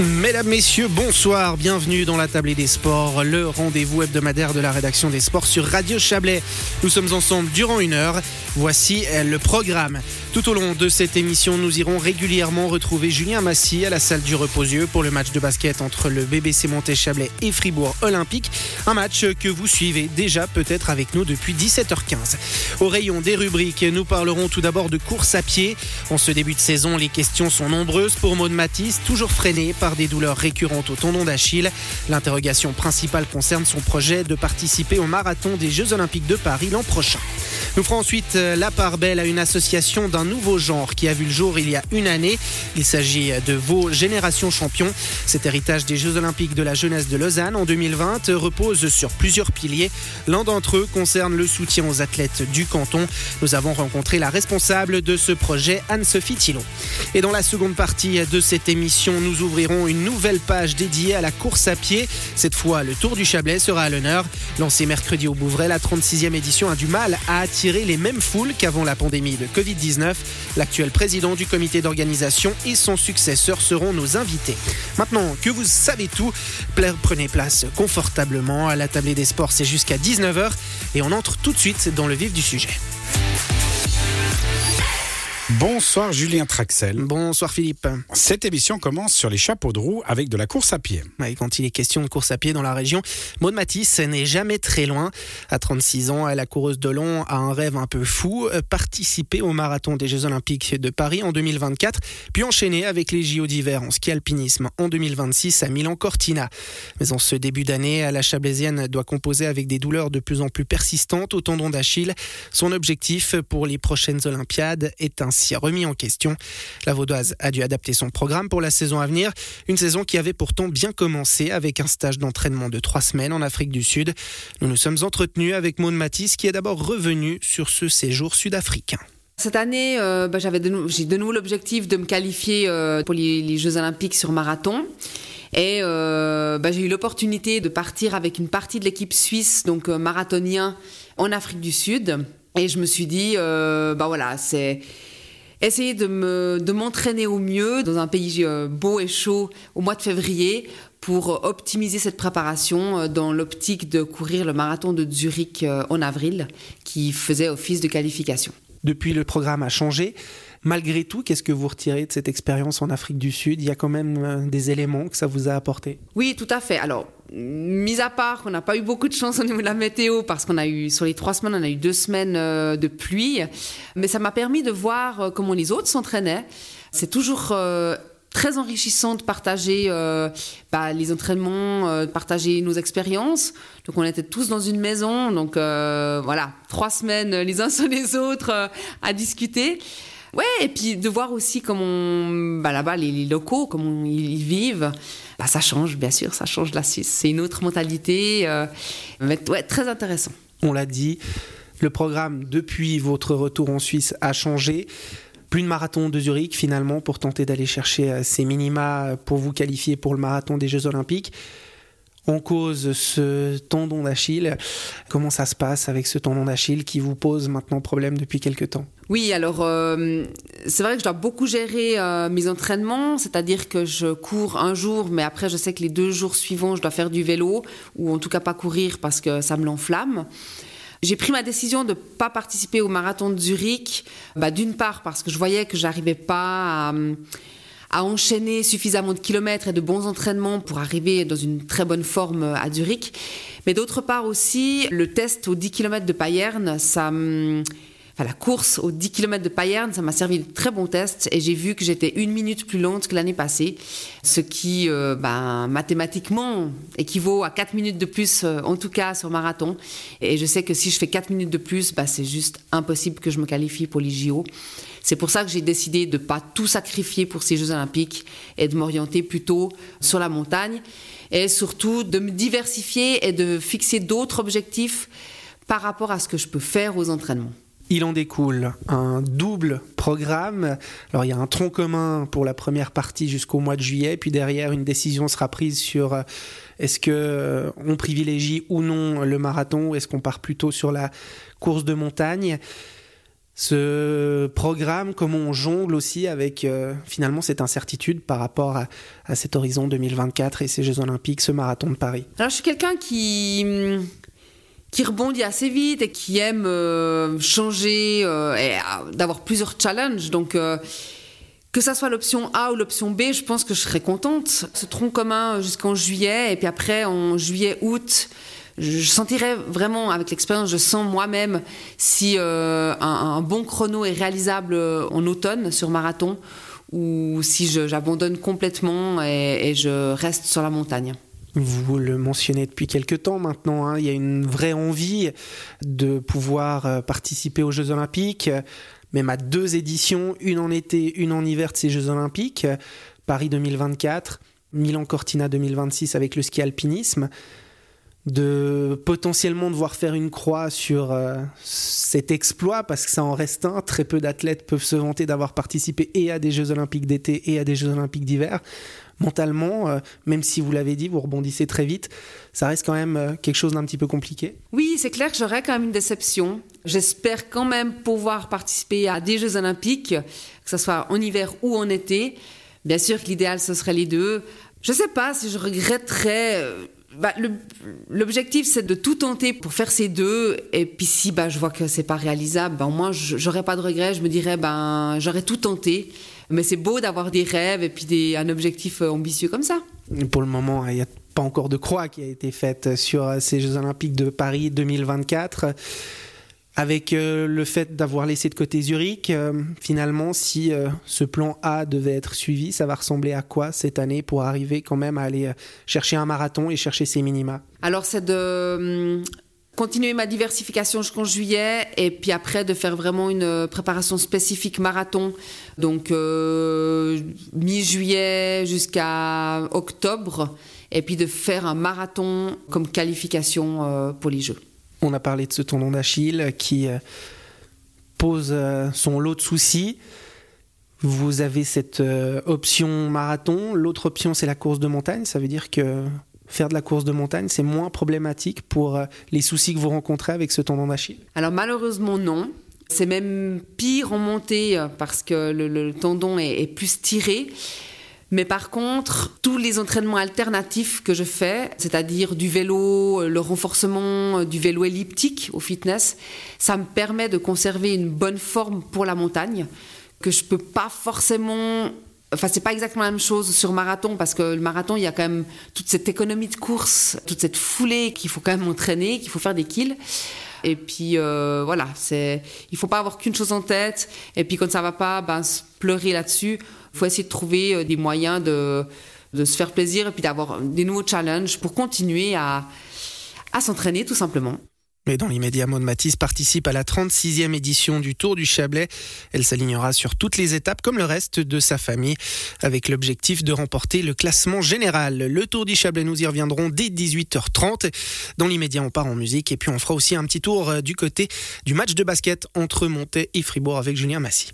Mesdames, Messieurs, bonsoir, bienvenue dans la Tablée des Sports, le rendez-vous hebdomadaire de la rédaction des sports sur Radio Chablais. Nous sommes ensemble durant une heure. Voici le programme. Tout au long de cette émission, nous irons régulièrement retrouver Julien Massy à la salle du Reposieux pour le match de basket entre le BBC Monté-Chablais et Fribourg Olympique. Un match que vous suivez déjà peut-être avec nous depuis 17h15. Au rayon des rubriques, nous parlerons tout d'abord de course à pied. En ce début de saison, les questions sont nombreuses pour Maud Matisse, toujours freiné par des douleurs récurrentes au tendon d'Achille. L'interrogation principale concerne son projet de participer au marathon des Jeux Olympiques de Paris l'an prochain. Nous ferons ensuite la part belle à une association d'un nouveau genre qui a vu le jour il y a une année. Il s'agit de vos générations champions. Cet héritage des Jeux Olympiques de la jeunesse de Lausanne en 2020 repose sur plusieurs piliers. L'un d'entre eux concerne le soutien aux athlètes du canton. Nous avons rencontré la responsable de ce projet, Anne-Sophie Thillon. Et dans la seconde partie de cette émission, nous ouvrirons une nouvelle page dédiée à la course à pied. Cette fois, le Tour du Chablais sera à l'honneur. Lancé mercredi au Bouvray, la 36e édition a du mal à attirer les mêmes foules qu'avant la pandémie de Covid-19. L'actuel président du comité d'organisation et son successeur seront nos invités. Maintenant que vous savez tout, prenez place confortablement à la table des sports, c'est jusqu'à 19h et on entre tout de suite dans le vif du sujet. Bonsoir Julien Traxel. Bonsoir Philippe. Cette émission commence sur les chapeaux de roue avec de la course à pied. quand il est question de course à pied dans la région, Maud Matisse n'est jamais très loin. À 36 ans, la coureuse de long a un rêve un peu fou, euh, participer au marathon des Jeux Olympiques de Paris en 2024, puis enchaîner avec les JO d'hiver en ski alpinisme en 2026 à Milan-Cortina. Mais en ce début d'année, la Chablaisienne doit composer avec des douleurs de plus en plus persistantes au tendon d'Achille. Son objectif pour les prochaines Olympiades est un remis en question. La Vaudoise a dû adapter son programme pour la saison à venir, une saison qui avait pourtant bien commencé avec un stage d'entraînement de trois semaines en Afrique du Sud. Nous nous sommes entretenus avec Maud Matisse qui est d'abord revenu sur ce séjour sud-africain. Cette année, euh, bah, j'avais j'ai de nouveau l'objectif de me qualifier euh, pour les, Jeux Olympiques sur marathon. Et euh, bah, j'ai eu l'opportunité de partir avec une partie de l'équipe suisse, donc marathonien, en Afrique du Sud. Et je me suis dit, bah voilà, c'est essayer de de m'entraîner au mieux dans un pays euh, beau et chaud au mois de février pour optimiser cette préparation euh, dans l'optique de courir le marathon de Zurich euh, en avril qui faisait office de qualification. Depuis le programme a changé, Malgré tout, qu'est-ce que vous retirez de cette expérience en Afrique du Sud? Il y a quand même des éléments que ça vous a apporté Oui, tout à fait. Alors, mis à part qu'on n'a pas eu beaucoup de chance au niveau de la météo, parce qu'on a eu, sur les trois semaines, on a eu deux semaines euh, de pluie, mais ça m'a permis de voir euh, comment les autres s'entraînaient. C'est toujours euh, très enrichissant de partager bah, les entraînements, de partager nos expériences. Donc on était tous dans une maison, donc voilà, trois semaines les uns sur les autres à discuter. Ouais, et puis de voir aussi comment bah, là-bas les, locaux, comment ils vivent. Bah, ça change, bien sûr, ça change la Suisse. C'est une autre mentalité. Euh, ouais, très intéressant. On l'a dit, le programme depuis votre retour en Suisse a changé. Plus de marathon de Zurich finalement pour tenter d'aller chercher euh, ces minima pour vous qualifier pour le marathon des Jeux Olympiques en cause ce tendon d'Achille. Comment ça se passe avec ce tendon d'Achille qui vous pose maintenant problème depuis quelques temps? Oui, alors euh, c'est vrai que je dois beaucoup gérer euh, mes entraînements, c'est-à-dire que je cours un jour, mais après je sais que les deux jours suivants, je dois faire du vélo, ou en tout cas pas courir parce que ça me l'enflamme. J'ai pris ma décision de ne pas participer au marathon de Zurich, bah, d'une part parce que je voyais que j'arrivais pas à à enchaîner suffisamment de kilomètres et de bons entraînements pour arriver dans une très bonne forme à Zurich. Mais d'autre part aussi, le test aux 10 km de Payerne, ça la course aux 10 km de Payerne, ça m'a servi de très bon test et j'ai vu que j'étais une minute plus lente que l'année passée, ce qui, euh, ben, mathématiquement, équivaut à 4 minutes de plus, euh, en tout cas sur marathon. Et je sais que si je fais 4 minutes de plus, ben, c'est juste impossible que je me qualifie pour les JO. C'est pour ça que j'ai décidé de ne pas tout sacrifier pour ces Jeux olympiques et de m'orienter plutôt sur la montagne et surtout de me diversifier et de fixer d'autres objectifs par rapport à ce que je peux faire aux entraînements. Il en découle un double programme. Alors il y a un tronc commun pour la première partie jusqu'au mois de juillet, puis derrière une décision sera prise sur euh, est-ce que euh, on privilégie ou non le marathon, ou est-ce qu'on part plutôt sur la course de montagne. ce programme, comment on jongle aussi avec euh, finalement cette incertitude par rapport à, à, cet horizon 2024 et ces Jeux Olympiques, ce marathon de Paris Alors je suis quelqu'un qui qui rebondit assez vite et qui aime euh, changer euh, et euh, d'avoir plusieurs challenges. Donc que ça soit l'option A ou l'option B, je pense que je serais contente. Ce tronc commun jusqu'en juillet et puis après en juillet, août je sentirais vraiment, avec l'expérience, je sens moi-même si un, bon chrono est réalisable en automne sur marathon ou si j'abandonne complètement et, je reste sur la montagne. Vous le mentionnez depuis quelques temps maintenant, hein, il y a une vraie envie de pouvoir euh, participer aux Jeux Olympiques, même à deux éditions, une en été, une en hiver de ces Jeux Olympiques, Paris 2024, Milan Cortina 2026 avec le ski alpinisme de potentiellement devoir faire une croix sur euh, cet exploit parce que ça en reste un. Très peu d'athlètes peuvent se vanter d'avoir participé et à des Jeux olympiques d'été et à des Jeux olympiques d'hiver. Mentalement, euh, même si vous l'avez dit, vous rebondissez très vite, ça reste quand même euh, quelque chose d'un petit peu compliqué. Oui, c'est clair que j'aurais quand même une déception. J'espère quand même pouvoir participer à des Jeux olympiques, que ce soit en hiver ou en été. Bien sûr que l'idéal, ce serait les deux. Je ne sais pas si je regretterais bah, L'objectif, c'est de tout tenter pour faire ces deux. Et puis si bah, je vois que c'est pas réalisable, bah, au moins, j'aurais pas de regrets. Je me dirais, ben, j'aurais tout tenté. Mais c'est beau d'avoir des rêves et puis des, un objectif euh, ambitieux comme ça. Pour le moment, il n'y a pas encore de croix qui a été faite sur ces Jeux Olympiques de Paris 2024 avec euh, le fait d'avoir laissé de côté Zurich, euh, finalement, si euh, ce plan A devait être suivi, ça va ressembler à quoi cette année pour arriver quand même à aller chercher un marathon et chercher ses minima? Alors, c'est de continuer ma diversification jusqu'en juillet et puis après de faire vraiment une préparation spécifique marathon, donc mi-juillet jusqu'à octobre, et puis de faire un marathon comme qualification pour les Jeux. On a parlé de ce tendon d'Achille qui euh, pose euh, son lot de soucis. Vous avez cette euh, option marathon. L'autre option, c'est la course de montagne. Ça veut dire que faire de la course de montagne, c'est moins problématique pour les soucis que vous rencontrez avec ce tendon d'Achille Alors malheureusement, non. C'est même pire en montée parce que le, tendon est, plus tiré. Mais par contre, tous les entraînements alternatifs que je fais, c'est-à-dire du vélo, le renforcement du vélo elliptique au fitness, ça me permet de conserver une bonne forme pour la montagne que je peux pas forcément Enfin, c'est pas exactement la même chose sur marathon parce que le marathon, il y a quand même toute cette économie de course, toute cette foulée qu'il faut quand même entraîner, qu'il faut faire des kills. Et puis euh, voilà, c'est, il faut pas avoir qu'une chose en tête. Et puis quand ça va pas, ben pleurer là-dessus. Il faut essayer de trouver euh, des moyens de, de se faire plaisir et puis d'avoir des nouveaux challenges pour continuer à, à s'entraîner tout simplement. Mais dans l'immédiat, Maud Matisse participe à la 36e édition du Tour du Chablais. Elle s'alignera sur toutes les étapes comme le reste de sa famille avec l'objectif de remporter le classement général. Le Tour du Chablais, nous y reviendrons dès 18h30. Dans l'immédiat, on part en musique et puis on fera aussi un petit tour euh, du côté du match de basket entre Montaix et Fribourg avec Julien Massy.